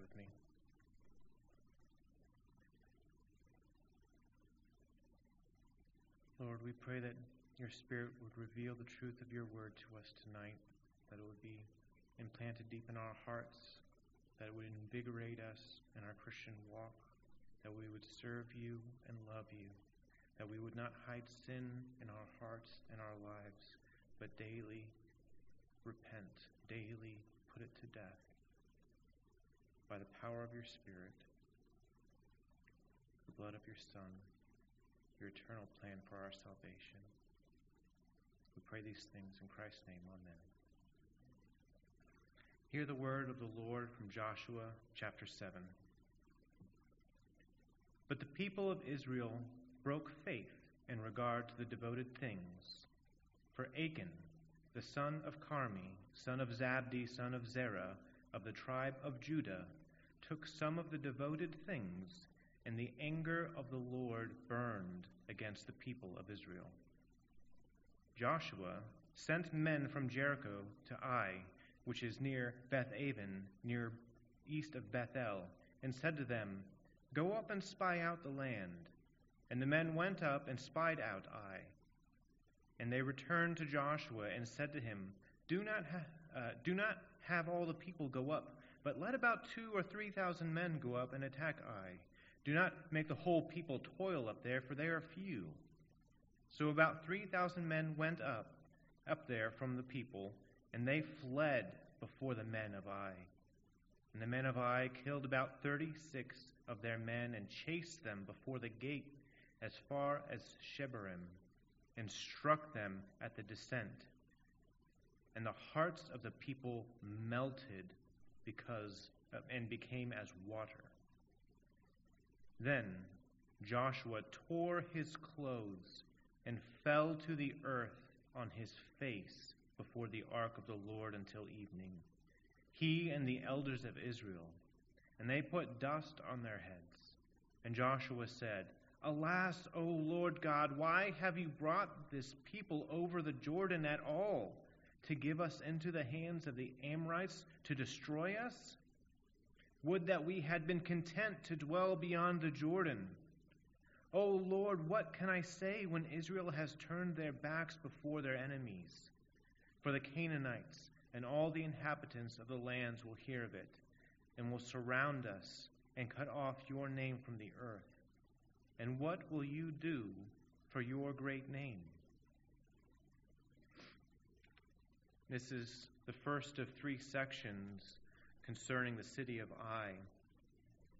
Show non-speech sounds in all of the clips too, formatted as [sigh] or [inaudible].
with me. Lord, we pray that your Spirit would reveal the truth of your word to us tonight, that it would be implanted deep in our hearts, that it would invigorate us in our Christian walk, that we would serve you and love you, that we would not hide sin in our hearts and our lives, but daily repent, daily put it to death by the power of your Spirit, the blood of your Son your eternal plan for our salvation. We pray these things in Christ's name. Amen. Hear the word of the Lord from Joshua chapter 7. But the people of Israel broke faith in regard to the devoted things. For Achan, the son of Carmi, son of Zabdi, son of Zerah, of the tribe of Judah, took some of the devoted things and the anger of the Lord burned against the people of Israel. Joshua sent men from Jericho to Ai, which is near Beth Aven, near east of Bethel, and said to them, Go up and spy out the land. And the men went up and spied out Ai. And they returned to Joshua and said to him, Do not, ha- uh, do not have all the people go up, but let about two or three thousand men go up and attack Ai. Do not make the whole people toil up there, for they are few. So about 3,000 men went up, up there from the people, and they fled before the men of Ai. And the men of Ai killed about 36 of their men and chased them before the gate as far as Shebarim, and struck them at the descent. And the hearts of the people melted because uh, and became as water. Then Joshua tore his clothes and fell to the earth on his face before the ark of the Lord until evening, he and the elders of Israel. And they put dust on their heads. And Joshua said, Alas, O Lord God, why have you brought this people over the Jordan at all, to give us into the hands of the Amorites to destroy us? Would that we had been content to dwell beyond the Jordan. O oh Lord, what can I say when Israel has turned their backs before their enemies? For the Canaanites and all the inhabitants of the lands will hear of it, and will surround us and cut off your name from the earth. And what will you do for your great name? This is the first of three sections concerning the city of Ai.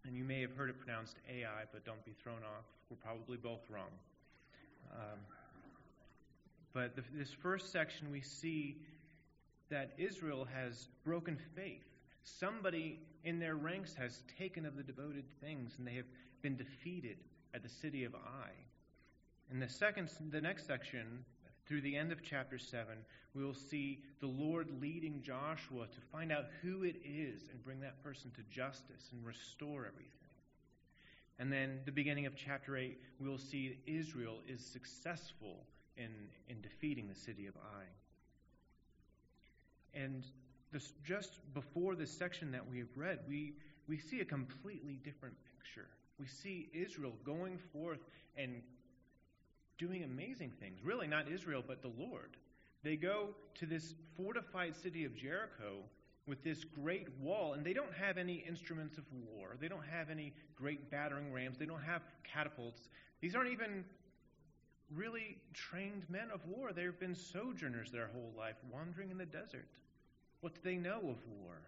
And you may have heard it pronounced Ai, but don't be thrown off. We're probably both wrong. Um, but the, this first section, we see that Israel has broken faith. Somebody in their ranks has taken of the devoted things, and they have been defeated at the city of Ai. In the second, the next section, through the end of chapter 7, we will see the Lord leading Joshua to find out who it is and bring that person to justice and restore everything. And then the beginning of chapter 8, we will see Israel is successful in, in defeating the city of Ai. And this, just before this section that we have read, we, we see a completely different picture. We see Israel going forth and doing amazing things. Really, not Israel, but the Lord. They go to this fortified city of Jericho with this great wall, and they don't have any instruments of war. They don't have any great battering rams. They don't have catapults. These aren't even really trained men of war. They've been sojourners their whole life, wandering in the desert. What do they know of war?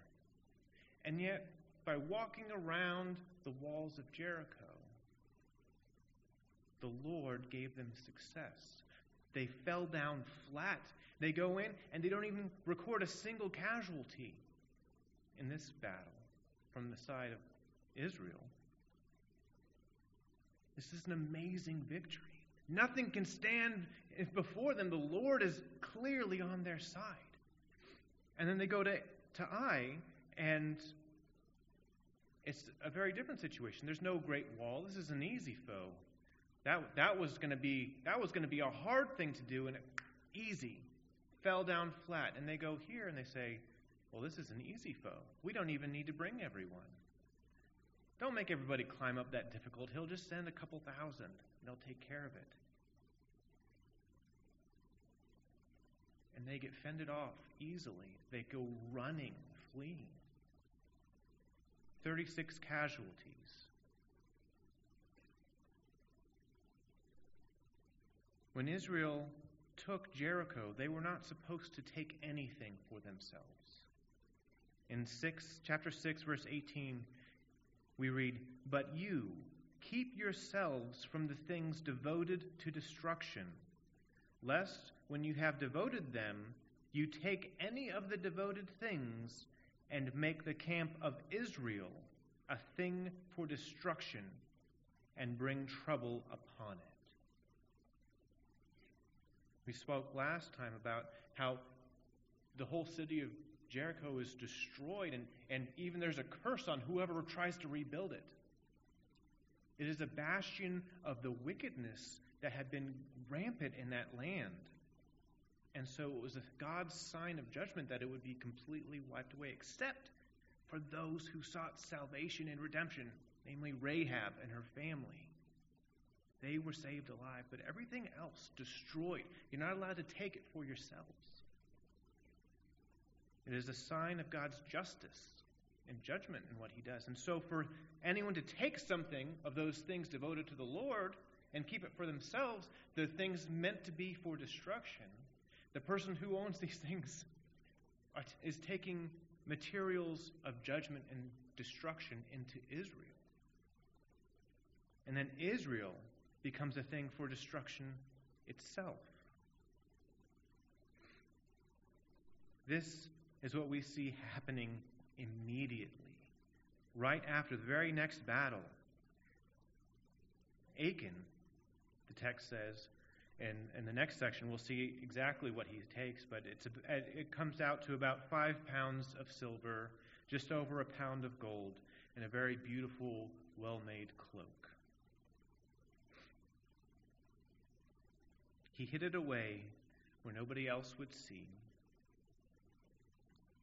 And yet, by walking around the walls of Jericho, the Lord gave them success. They fell down flat. They go in and they don't even record a single casualty in this battle from the side of Israel. This is an amazing victory. Nothing can stand before them. The Lord is clearly on their side. And then they go to, to Ai, and it's a very different situation. There's no great wall. This is an easy foe. That, that was going to be that was going to be a hard thing to do and easy. Fell down flat. And they go here and they say, well, this is an easy foe. We don't even need to bring everyone. Don't make everybody climb up that difficult hill. Just send a couple thousand, and they'll take care of it. And they get fended off easily. They go running, fleeing. 36 casualties. When Israel took Jericho, they were not supposed to take anything for themselves. In 6, chapter 6, verse 18, we read, But you keep yourselves from the things devoted to destruction, lest when you have devoted them, you take any of the devoted things and make the camp of Israel a thing for destruction and bring trouble upon it. We spoke last time about how the whole city of Jericho is destroyed, and, and even there's a curse on whoever tries to rebuild it. It is a bastion of the wickedness that had been rampant in that land. And so it was God's sign of judgment that it would be completely wiped away, except for those who sought salvation and redemption, namely Rahab and her family. They were saved alive, but everything else destroyed. You're not allowed to take it for yourselves. It is a sign of God's justice and judgment in what he does. And so, for anyone to take something of those things devoted to the Lord and keep it for themselves, the things meant to be for destruction, the person who owns these [laughs] things is taking materials of judgment and destruction into Israel. And then Israel becomes a thing for destruction itself. This is what we see happening immediately, right after the very next battle. Achan, the text says, and in the next section we'll see exactly what he takes, but it's a, it comes out to about five pounds of silver, just over a pound of gold, and a very beautiful, well made cloak. He hid it away where nobody else would see.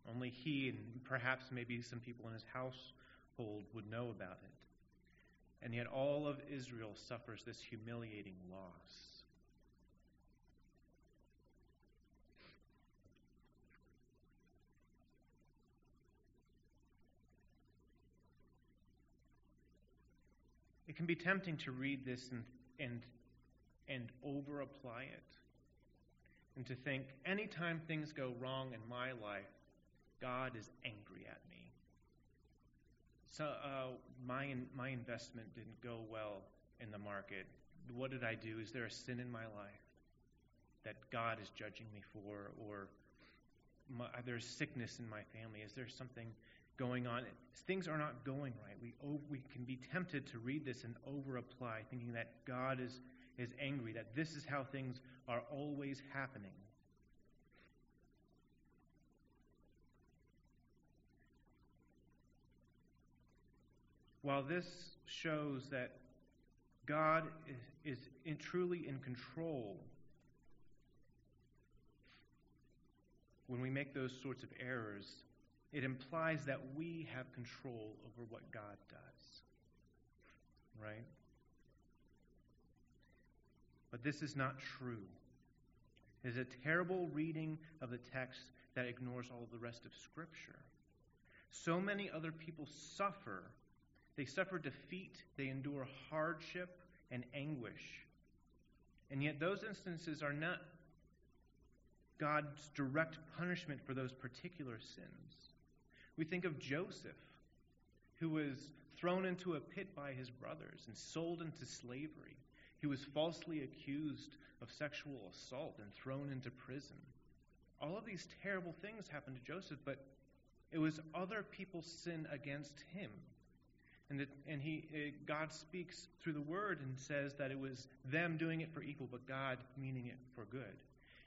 Only he and perhaps maybe some people in his household would know about it. And yet all of Israel suffers this humiliating loss. It can be tempting to read this and, and and over apply it. And to think, anytime things go wrong in my life, God is angry at me. So uh, my my investment didn't go well in the market. What did I do? Is there a sin in my life that God is judging me for, or my, there's sickness in my family? Is there something going on? Things are not going right. We we can be tempted to read this and over apply, thinking that God is is angry, that this is how things are always happening. While this shows that God is, is in, truly in control when we make those sorts of errors, it implies that we have control over what God does. Right? But this is not true. It is a terrible reading of the text that ignores all of the rest of Scripture. So many other people suffer. They suffer defeat, they endure hardship and anguish. And yet, those instances are not God's direct punishment for those particular sins. We think of Joseph, who was thrown into a pit by his brothers and sold into slavery. He was falsely accused of sexual assault and thrown into prison. All of these terrible things happened to Joseph, but it was other people's sin against him. And, that, and he, it, God speaks through the word and says that it was them doing it for evil, but God meaning it for good.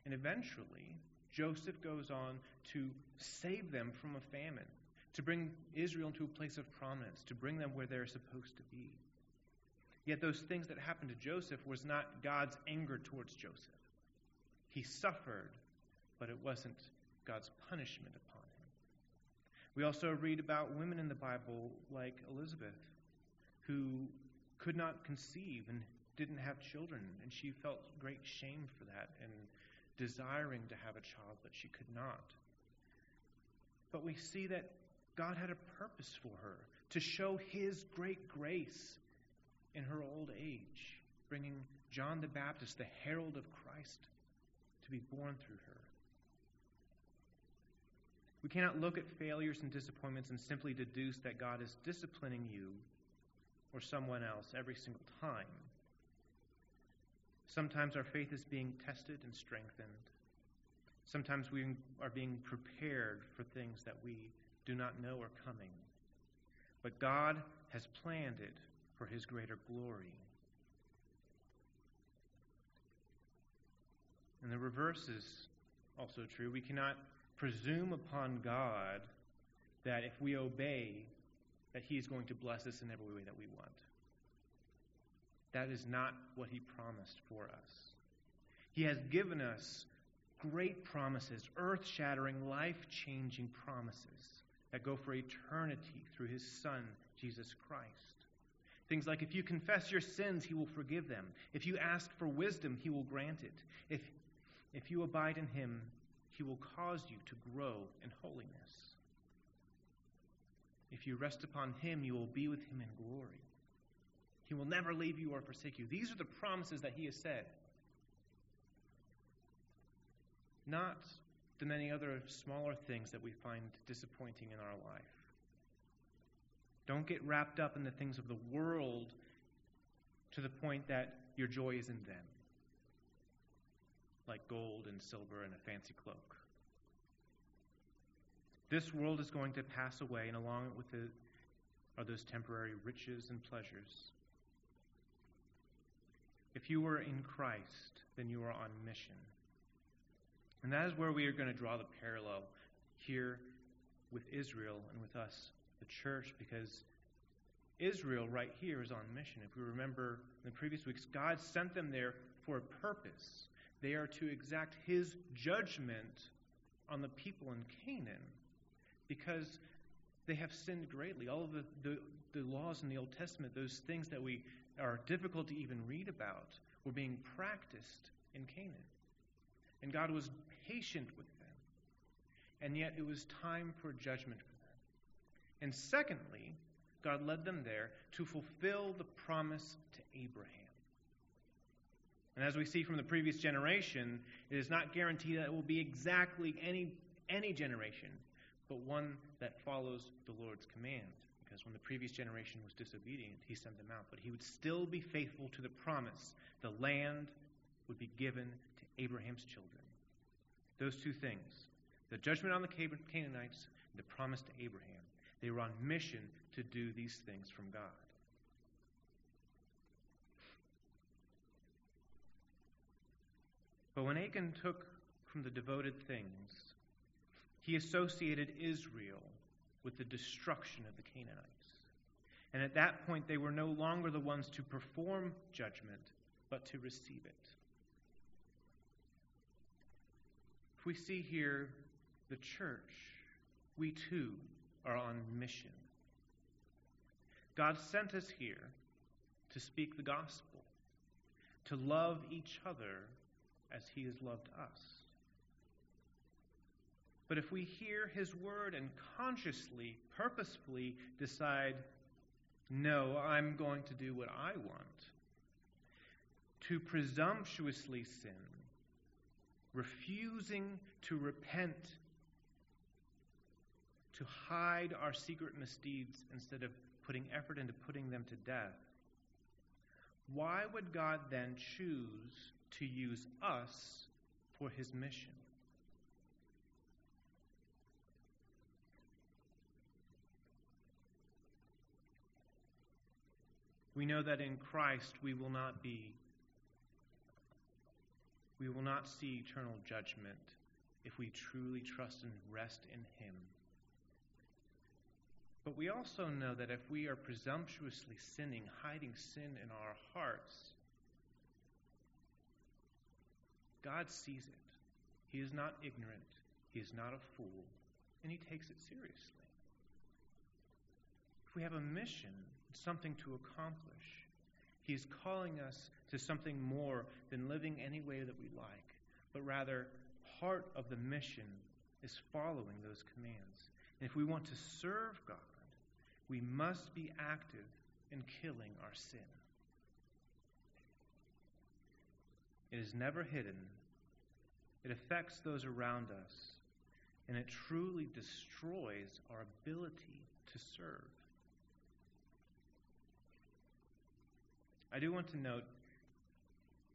And eventually, Joseph goes on to save them from a famine, to bring Israel into a place of prominence, to bring them where they're supposed to be. Yet those things that happened to Joseph was not God's anger towards Joseph. He suffered, but it wasn't God's punishment upon him. We also read about women in the Bible like Elizabeth, who could not conceive and didn't have children, and she felt great shame for that and desiring to have a child, but she could not. But we see that God had a purpose for her to show His great grace in her old age, bringing John the Baptist, the herald of Christ, to be born through her. We cannot look at failures and disappointments and simply deduce that God is disciplining you or someone else every single time. Sometimes our faith is being tested and strengthened. Sometimes we are being prepared for things that we do not know are coming. But God has planned it for his greater glory. And the reverse is also true. We cannot presume upon God that if we obey, that He is going to bless us in every way that we want. That is not what He promised for us. He has given us great promises, earth shattering, life changing promises that go for eternity through His Son, Jesus Christ. Things like if you confess your sins, He will forgive them. If you ask for wisdom, He will grant it. If, if you abide in Him, He will cause you to grow in holiness. If you rest upon Him, you will be with Him in glory. He will never leave you or forsake you. These are the promises that He has said. Not the many other smaller things that we find disappointing in our life. Don't get wrapped up in the things of the world to the point that your joy is in them, like gold and silver and a fancy cloak. This world is going to pass away, and along with it are those temporary riches and pleasures. If you are in Christ, then you are on mission. And that is where we are going to draw the parallel here with Israel and with us, the church, because Israel right here is on mission. If we remember in the previous weeks, God sent them there for a purpose. They are to exact his judgment on the people in Canaan because they have sinned greatly. All of the, the, the, laws in the Old Testament, those things that we are difficult to even read about, were being practiced in Canaan. And God was patient with them. And yet it was time for judgment. And secondly, God led them there to fulfill the promise to Abraham. And as we see from the previous generation, it is not guaranteed that it will be exactly any, any generation but one that follows the Lord's command. Because when the previous generation was disobedient, he sent them out. But he would still be faithful to the promise. The land would be given to Abraham's children. Those two things the judgment on the Canaanites, and the promise to Abraham. They were on mission to do these things from God. But when Achan took from the devoted things he associated Israel with the destruction of the Canaanites. And at that point, they were no longer the ones to perform judgment, but to receive it. If we see here the church, we too are on mission. God sent us here to speak the gospel, to love each other as he has loved us. But if we hear his word and consciously, purposefully decide, no, I'm going to do what I want, to presumptuously sin, refusing to repent, to hide our secret misdeeds instead of putting effort into putting them to death, why would God then choose to use us for his mission? We know that in Christ we will not be, we will not see eternal judgment if we truly trust and rest in Him. But we also know that if we are presumptuously sinning, hiding sin in our hearts, God sees it. He is not ignorant, He is not a fool, and He takes it seriously. if we have a mission, something to accomplish, He is calling us to something more than living any way that we like, but rather, part of the mission is following those commands. And if we want to serve God, we must be active in killing our sin. It is never hidden, it affects those around us, and it truly destroys our ability to serve. I do want to note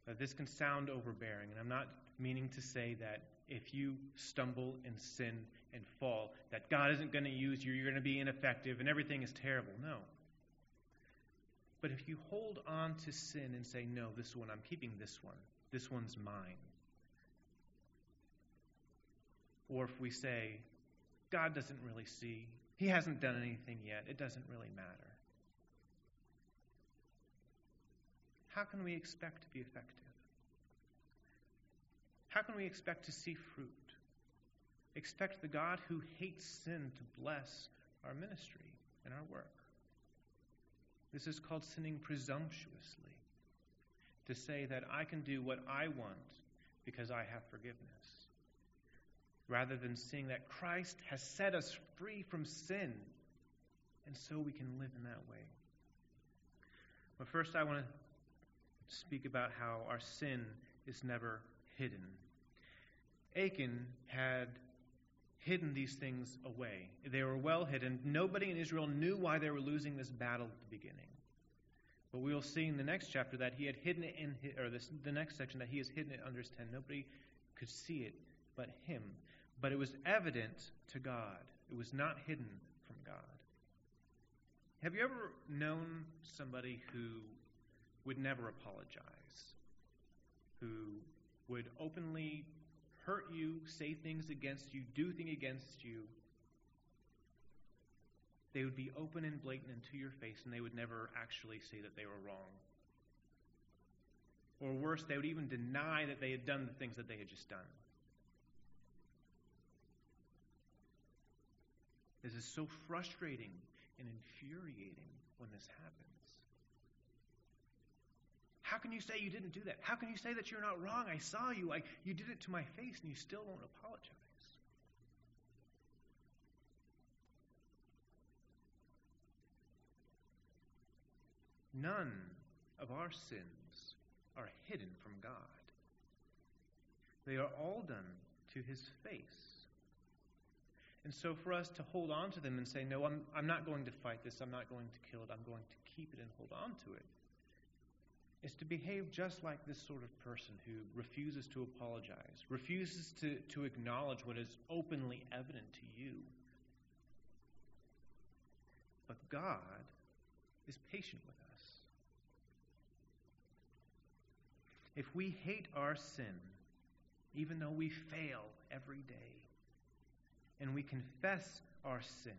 that this can sound overbearing, and I'm not meaning to say that if you stumble and sin and fall, that God isn't going to use you, you're going to be ineffective, and everything is terrible. No. But if you hold on to sin and say, no, this one, I'm keeping this one, this one's mine. Or if we say, God doesn't really see, He hasn't done anything yet, it doesn't really matter. how can we expect to be effective? How can we expect to see fruit? Expect the God who hates sin to bless our ministry and our work. This is called sinning presumptuously. To say that I can do what I want because I have forgiveness. Rather than seeing that Christ has set us free from sin, and so we can live in that way. But first, I want to speak about how our sin is never hidden. Achan had hidden these things away. They were well hidden. Nobody in Israel knew why they were losing this battle at the beginning. But we will see in the next chapter that he had hidden it in, his, or this, the next section that he has hidden it under his tent. Nobody could see it but him. But it was evident to God. It was not hidden from God. Have you ever known somebody who would never apologize, who would openly hurt you, say things against you, do things against you. They would be open and blatant into your face, and they would never actually say that they were wrong. Or worse, they would even deny that they had done the things that they had just done. This is so frustrating and infuriating when this happens. How can you say you didn't do that? How can you say that you're not wrong? I saw you. I, you did it to my face and you still won't apologize. None of our sins are hidden from God. They are all done to his face. And so for us to hold on to them and say, no, I'm, I'm not going to fight this, I'm not going to kill it, I'm going to keep it and hold on to it, is to behave just like this sort of person who refuses to apologize, refuses to, to acknowledge what is openly evident to you. But God is patient with us. If we hate our sin, even though we fail every day, and we confess our sin,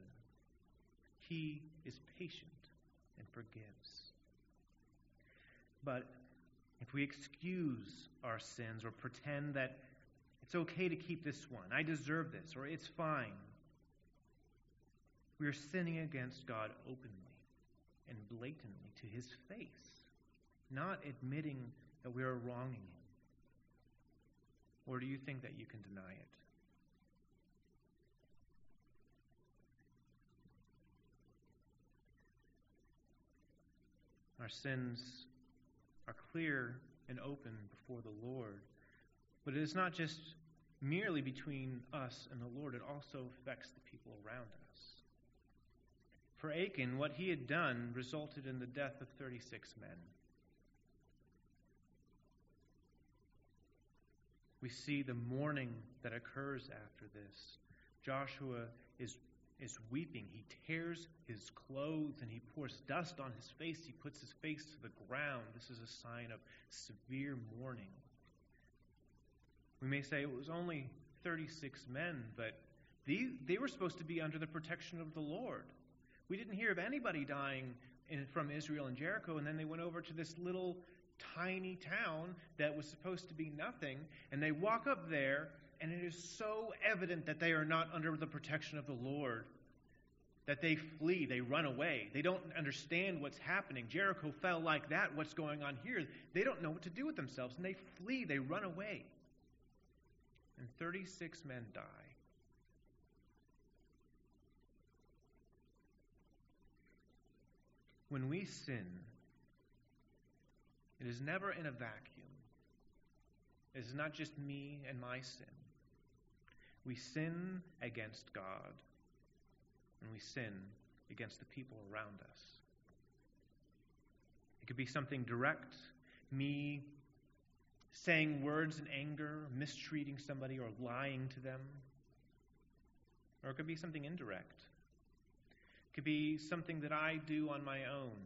He is patient and forgives. But if we excuse our sins or pretend that it's okay to keep this one, I deserve this, or it's fine, we are sinning against God openly and blatantly to his face, not admitting that we are wronging him. Or do you think that you can deny it? Our sins are clear and open before the Lord. But it is not just merely between us and the Lord, it also affects the people around us. For Achan, what he had done resulted in the death of 36 men. We see the mourning that occurs after this. Joshua is is weeping. He tears his clothes and he pours dust on his face. He puts his face to the ground. This is a sign of severe mourning. We may say it was only 36 men, but they, they were supposed to be under the protection of the Lord. We didn't hear of anybody dying in, from Israel and Jericho, and then they went over to this little tiny town that was supposed to be nothing, and they walk up there, and it is so evident that they are not under the protection of the Lord that they flee, they run away. They don't understand what's happening. Jericho fell like that. What's going on here? They don't know what to do with themselves, and they flee, they run away. And 36 men die. When we sin, it is never in a vacuum. It is not just me and my sin. We sin against God and we sin against the people around us. It could be something direct, me saying words in anger, mistreating somebody, or lying to them. Or it could be something indirect. It could be something that I do on my own,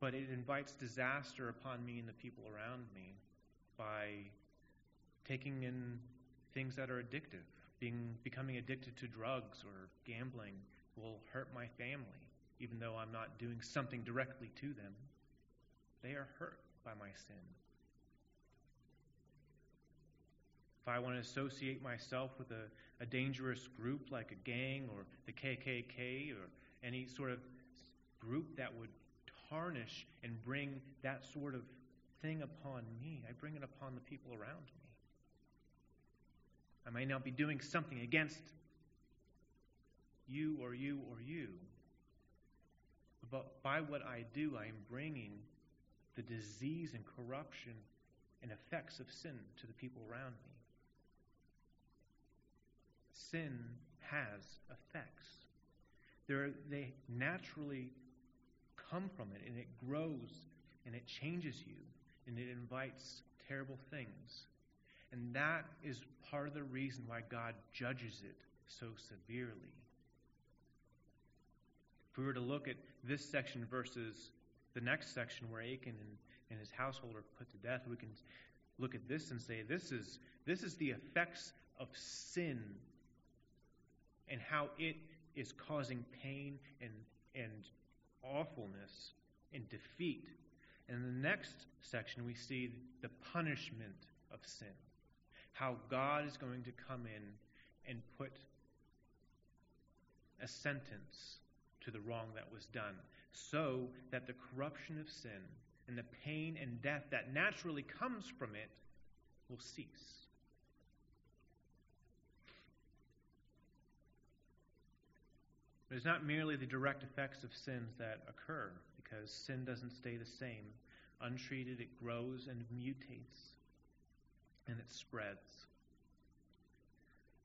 but it invites disaster upon me and the people around me by taking in things that are addictive being, becoming addicted to drugs or gambling will hurt my family, even though I'm not doing something directly to them. They are hurt by my sin. If I want to associate myself with a, a dangerous group like a gang or the KKK or any sort of group that would tarnish and bring that sort of thing upon me, I bring it upon the people around me. I may not be doing something against you or you or you. But by what I do, I am bringing the disease and corruption and effects of sin to the people around me. Sin has effects. There, they naturally come from it, and it grows, and it changes you, and it invites terrible things. And that is part of the reason why God judges it so severely. If we were to look at this section versus the next section where Achan and, and his household are put to death, we can look at this and say this is, this is the effects of sin and how it is causing pain and, and awfulness and defeat. And in the next section, we see the punishment of sin how God is going to come in and put a sentence to the wrong that was done, so that the corruption of sin and the pain and death that naturally comes from it will cease. But it's not merely the direct effects of sins that occur, because sin doesn't stay the same. Untreated, it grows and mutates and it spreads.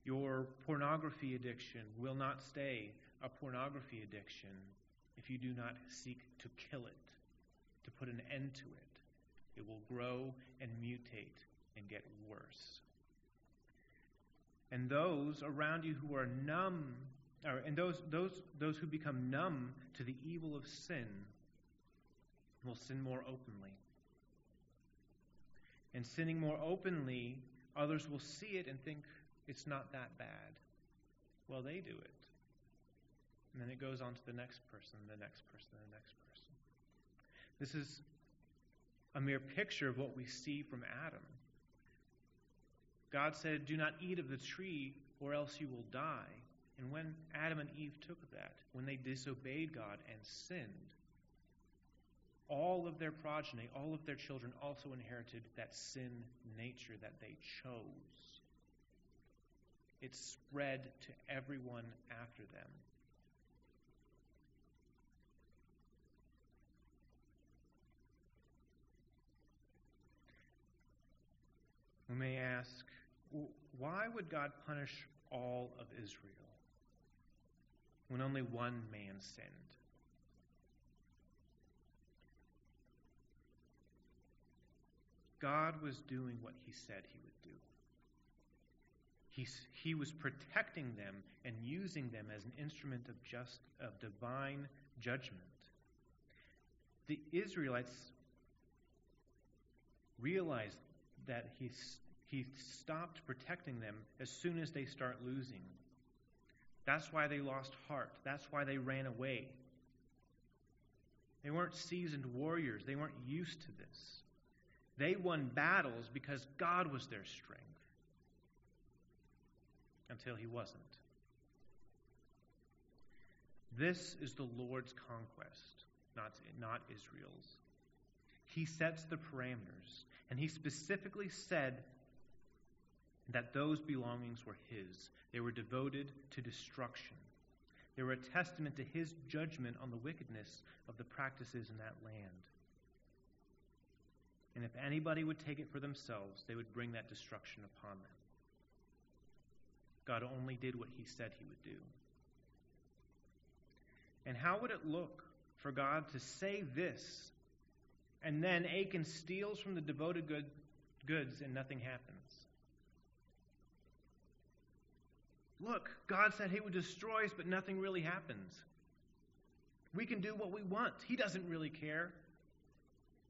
Your pornography addiction will not stay a pornography addiction if you do not seek to kill it, to put an end to it. It will grow and mutate and get worse. And those around you who are numb, or, and those, those, those who become numb to the evil of sin, will sin more openly and sinning more openly, others will see it and think it's not that bad. Well, they do it. And then it goes on to the next person, the next person, the next person. This is a mere picture of what we see from Adam. God said, Do not eat of the tree, or else you will die. And when Adam and Eve took that, when they disobeyed God and sinned, all of their progeny, all of their children also inherited that sin nature that they chose. It spread to everyone after them. We may ask, why would God punish all of Israel when only one man sinned? God was doing what he said he would do. He, he was protecting them and using them as an instrument of just of divine judgment. The Israelites realized that he, he stopped protecting them as soon as they start losing. That's why they lost heart. That's why they ran away. They weren't seasoned warriors. They weren't used to this. They won battles because God was their strength until he wasn't. This is the Lord's conquest, not, not Israel's. He sets the parameters, and he specifically said that those belongings were his. They were devoted to destruction. They were a testament to his judgment on the wickedness of the practices in that land. And if anybody would take it for themselves, they would bring that destruction upon them. God only did what he said he would do. And how would it look for God to say this, and then Achan steals from the devoted good, goods and nothing happens? Look, God said he would destroy us, but nothing really happens. We can do what we want. He doesn't really care.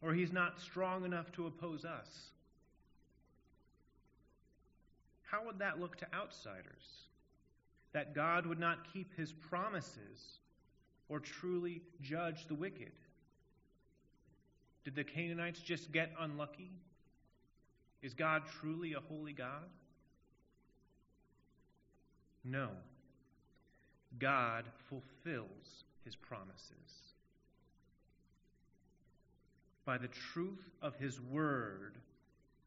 Or he's not strong enough to oppose us. How would that look to outsiders? That God would not keep his promises or truly judge the wicked? Did the Canaanites just get unlucky? Is God truly a holy God? No. God fulfills his promises. By the truth of his word,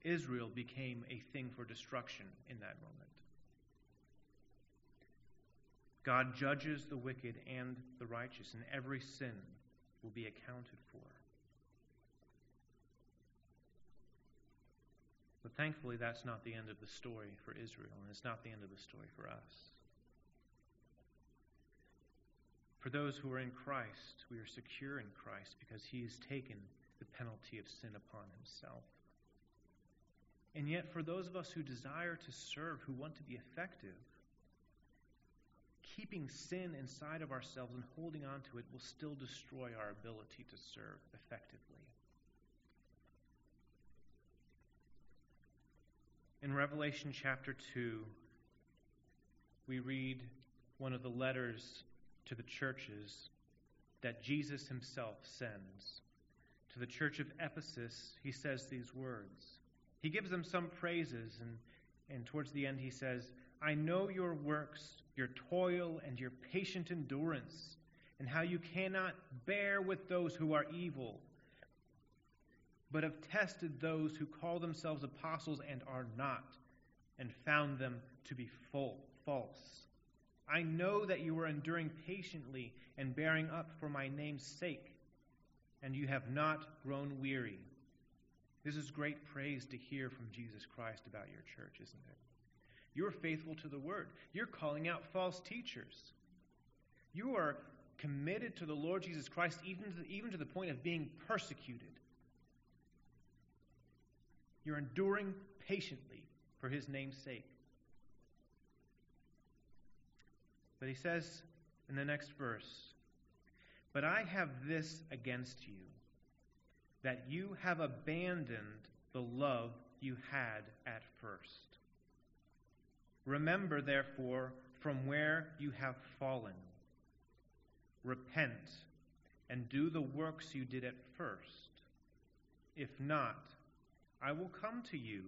Israel became a thing for destruction in that moment. God judges the wicked and the righteous, and every sin will be accounted for. But thankfully, that's not the end of the story for Israel, and it's not the end of the story for us. For those who are in Christ, we are secure in Christ because he has taken the penalty of sin upon himself. And yet, for those of us who desire to serve, who want to be effective, keeping sin inside of ourselves and holding on to it will still destroy our ability to serve effectively. In Revelation chapter 2, we read one of the letters to the churches that Jesus himself sends. To the church of Ephesus, he says these words. He gives them some praises, and, and towards the end, he says, I know your works, your toil, and your patient endurance, and how you cannot bear with those who are evil, but have tested those who call themselves apostles and are not, and found them to be full, false. I know that you are enduring patiently and bearing up for my name's sake, and you have not grown weary. This is great praise to hear from Jesus Christ about your church, isn't it? You're faithful to the word. You're calling out false teachers. You are committed to the Lord Jesus Christ, even to, even to the point of being persecuted. You're enduring patiently for his name's sake. But he says in the next verse, But I have this against you, that you have abandoned the love you had at first. Remember, therefore, from where you have fallen. Repent and do the works you did at first. If not, I will come to you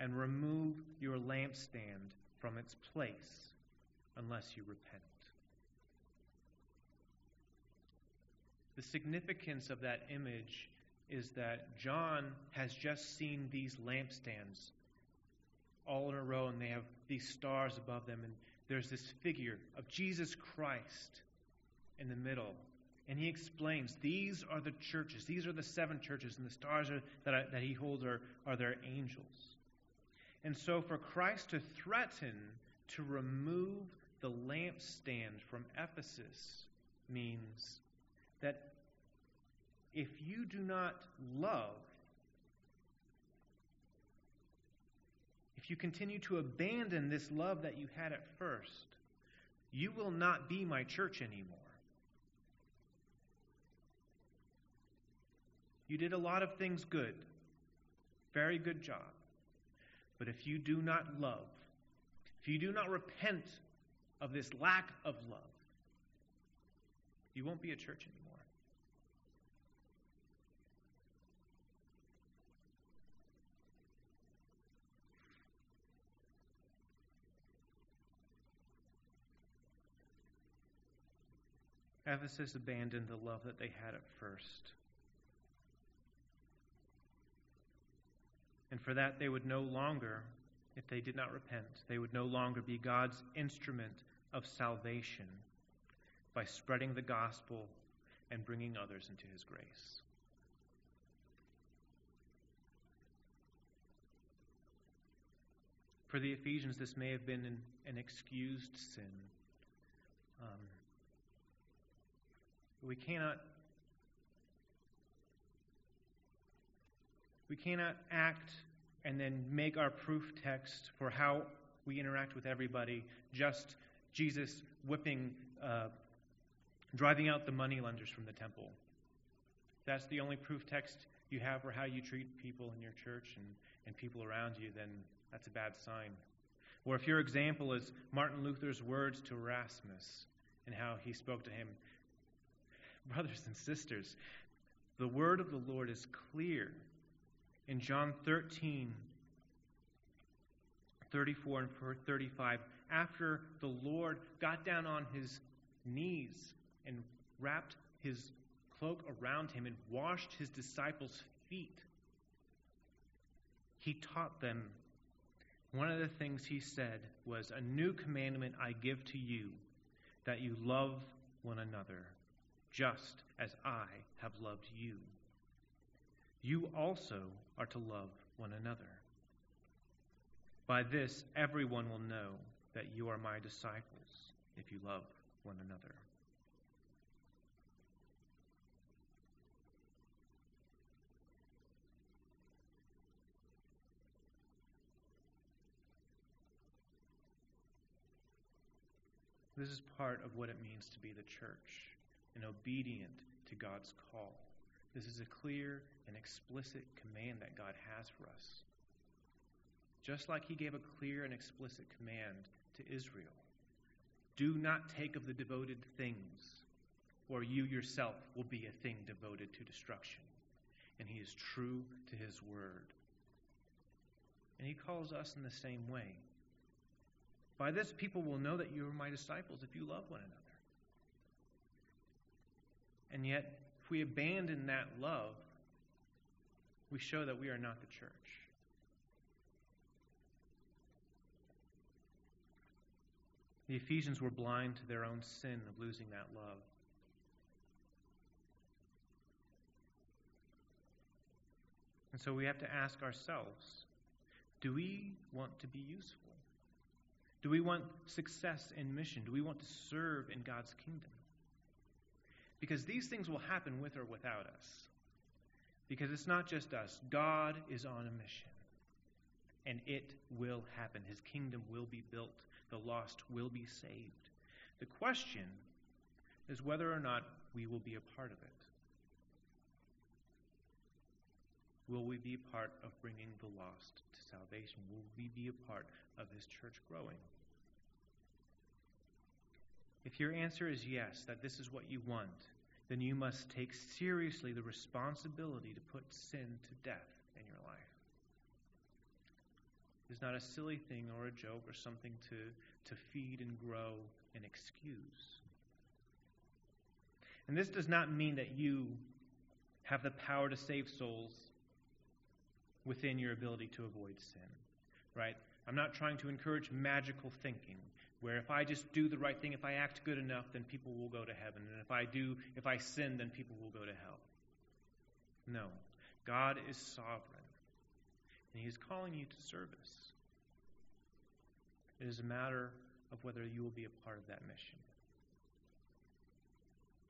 and remove your lampstand from its place unless you repent. The significance of that image is that John has just seen these lampstands all in a row, and they have these stars above them, and there's this figure of Jesus Christ in the middle. And he explains these are the churches, these are the seven churches, and the stars are, that, I, that he holds are, are their angels. And so, for Christ to threaten to remove the lampstand from Ephesus means that if you do not love if you continue to abandon this love that you had at first, you will not be my church anymore. You did a lot of things good. Very good job. But if you do not love, if you do not repent of this lack of love, you won't be a church anymore. Ephesus abandoned the love that they had at first. And for that, they would no longer, if they did not repent, they would no longer be God's instrument of salvation by spreading the gospel and bringing others into his grace. For the Ephesians, this may have been an, an excused sin. Um, we cannot we cannot act and then make our proof text for how we interact with everybody just Jesus whipping, uh, driving out the money lenders from the temple. That's the only proof text you have for how you treat people in your church and, and people around you, then that's a bad sign. Or if your example is Martin Luther's words to Erasmus and how he spoke to him, [laughs] brothers and sisters, the word of the Lord is clear. In John 13, 34 and 35, after the Lord got down on his knees and wrapped his cloak around him and washed his disciples' feet, he taught them one of the things he said was, A new commandment I give to you, that you love one another, just as I have loved you. You also are to love one another. By this, everyone will know that you are my disciples, if you love one another. This is part of what it means to be the church and obedient to God's call. This is a clear and explicit command that God has for us. Just like He gave a clear and explicit command to Israel do not take of the devoted things, or you yourself will be a thing devoted to destruction. And He is true to His word. And He calls us in the same way. By this, people will know that you are my disciples if you love one another. And yet, if we abandon that love, we show that we are not the church. The Ephesians were blind to their own sin of losing that love. And so we have to ask ourselves do we want to be useful? Do we want success in mission? Do we want to serve in God's kingdom? Because these things will happen with or without us. Because it's not just us, God is on a mission. And it will happen. His kingdom will be built, the lost will be saved. The question is whether or not we will be a part of it. Will we be part of bringing the lost to salvation? Will we be a part of His church growing? If your answer is yes, that this is what you want, then you must take seriously the responsibility to put sin to death in your life. It's not a silly thing or a joke or something to, to feed and grow and excuse. And this does not mean that you have the power to save souls within your ability to avoid sin, right? I'm not trying to encourage magical thinking where if I just do the right thing, if I act good enough, then people will go to heaven. And if I do, if I sin, then people will go to hell. No. God is sovereign. And He is calling you to service. It is a matter of whether you will be a part of that mission.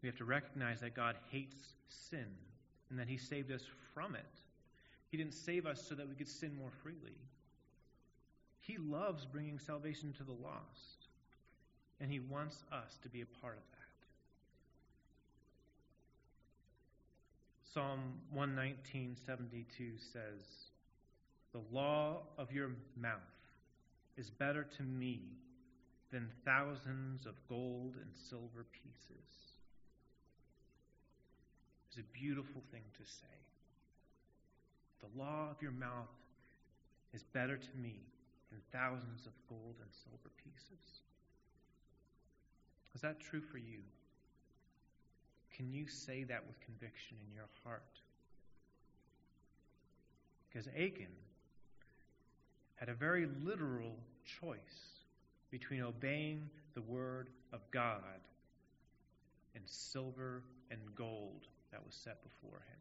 We have to recognize that God hates sin and that He saved us from it. He didn't save us so that we could sin more freely. He loves bringing salvation to the lost, and He wants us to be a part of that. Psalm 119:72 says, "The law of your mouth is better to me than thousands of gold and silver pieces." It's a beautiful thing to say. The law of your mouth is better to me than thousands of gold and silver pieces. Is that true for you? Can you say that with conviction in your heart? Because Achan had a very literal choice between obeying the word of God and silver and gold that was set before him.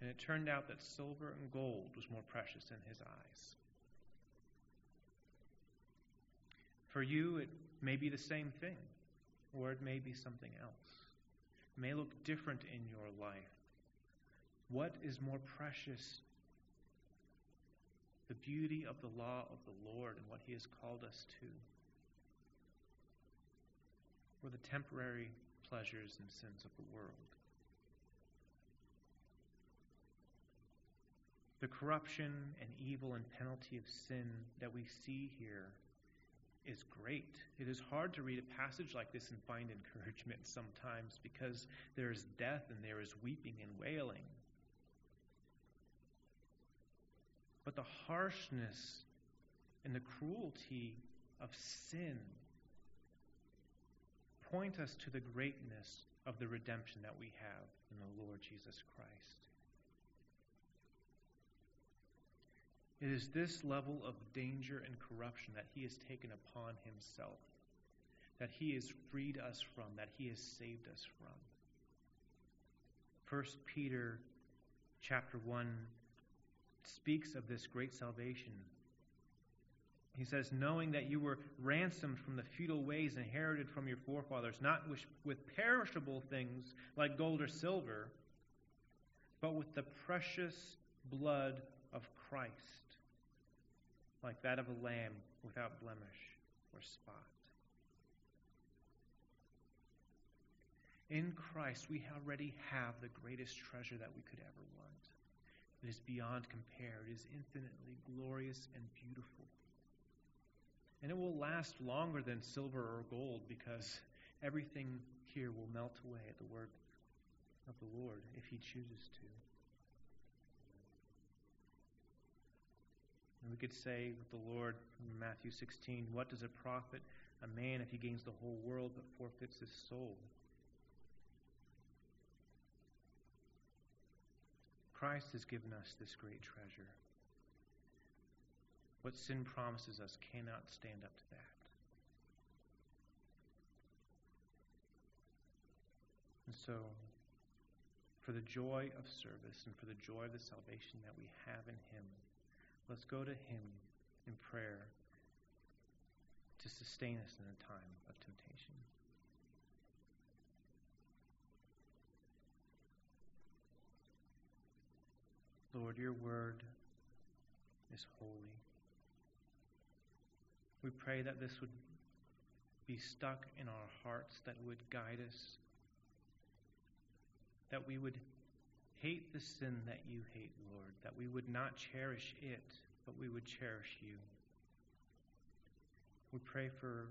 And it turned out that silver and gold was more precious in his eyes. For you, it may be the same thing, or it may be something else. It may look different in your life. What is more precious? The beauty of the law of the Lord and what he has called us to, or the temporary pleasures and sins of the world? The corruption and evil and penalty of sin that we see here is great. It is hard to read a passage like this and find encouragement [laughs] sometimes because there is death and there is weeping and wailing. But the harshness and the cruelty of sin point us to the greatness of the redemption that we have in the Lord Jesus Christ. It is this level of danger and corruption that he has taken upon himself, that he has freed us from, that he has saved us from. First Peter chapter 1 speaks of this great salvation. He says, knowing that you were ransomed from the futile ways inherited from your forefathers, not with perishable things like gold or silver, but with the precious blood of Christ like that of a lamb without blemish or spot. In Christ, we already have the greatest treasure that we could ever want. It is beyond compare. It is infinitely glorious and beautiful. And it will last longer than silver or gold because everything here will melt away at the word of the Lord if He chooses to. And we could say with the Lord from Matthew 16, What does it profit a man if he gains the whole world but forfeits his soul? Christ has given us this great treasure. What sin promises us cannot stand up to that. And so, for the joy of service and for the joy of the salvation that we have in Him, Let's go to Him in prayer to sustain us in a time of temptation. Lord, your word is holy. We pray that this would be stuck in our hearts, that would guide us, that we would hate the sin that you hate, Lord, that we would not cherish it, but we would cherish you. We pray for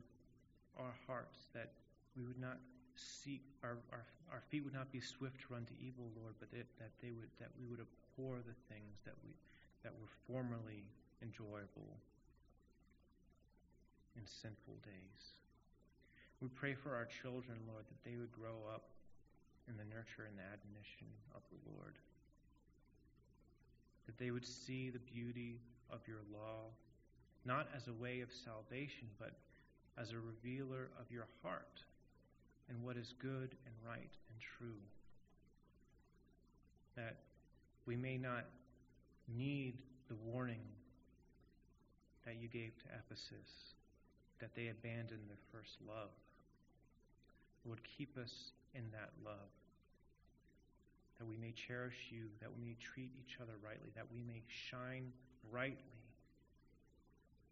our hearts that we would not seek our, our, our feet would not be swift to run to evil, Lord, but that, that they would that we would abhor the things that we that were formerly enjoyable in sinful days. We pray for our children, Lord, that they would grow up in the nurture and the admonition of the Lord. That they would see the beauty of your law, not as a way of salvation, but as a revealer of your heart and what is good and right and true. That we may not need the warning that you gave to Ephesus, that they abandoned their first love. Would keep us in that love. That we may cherish you, that we may treat each other rightly, that we may shine brightly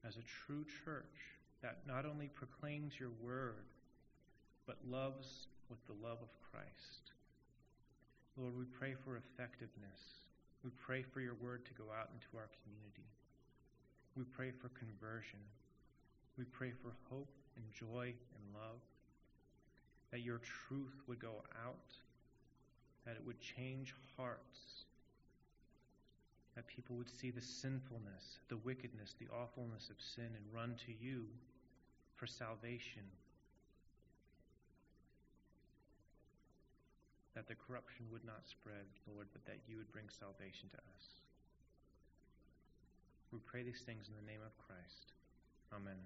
as a true church that not only proclaims your word, but loves with the love of Christ. Lord, we pray for effectiveness. We pray for your word to go out into our community. We pray for conversion. We pray for hope and joy and love that your truth would go out, that it would change hearts, that people would see the sinfulness, the wickedness, the awfulness of sin and run to you for salvation. that the corruption would not spread, Lord, but that you would bring salvation to us. We pray these things in the name of Christ. Amen.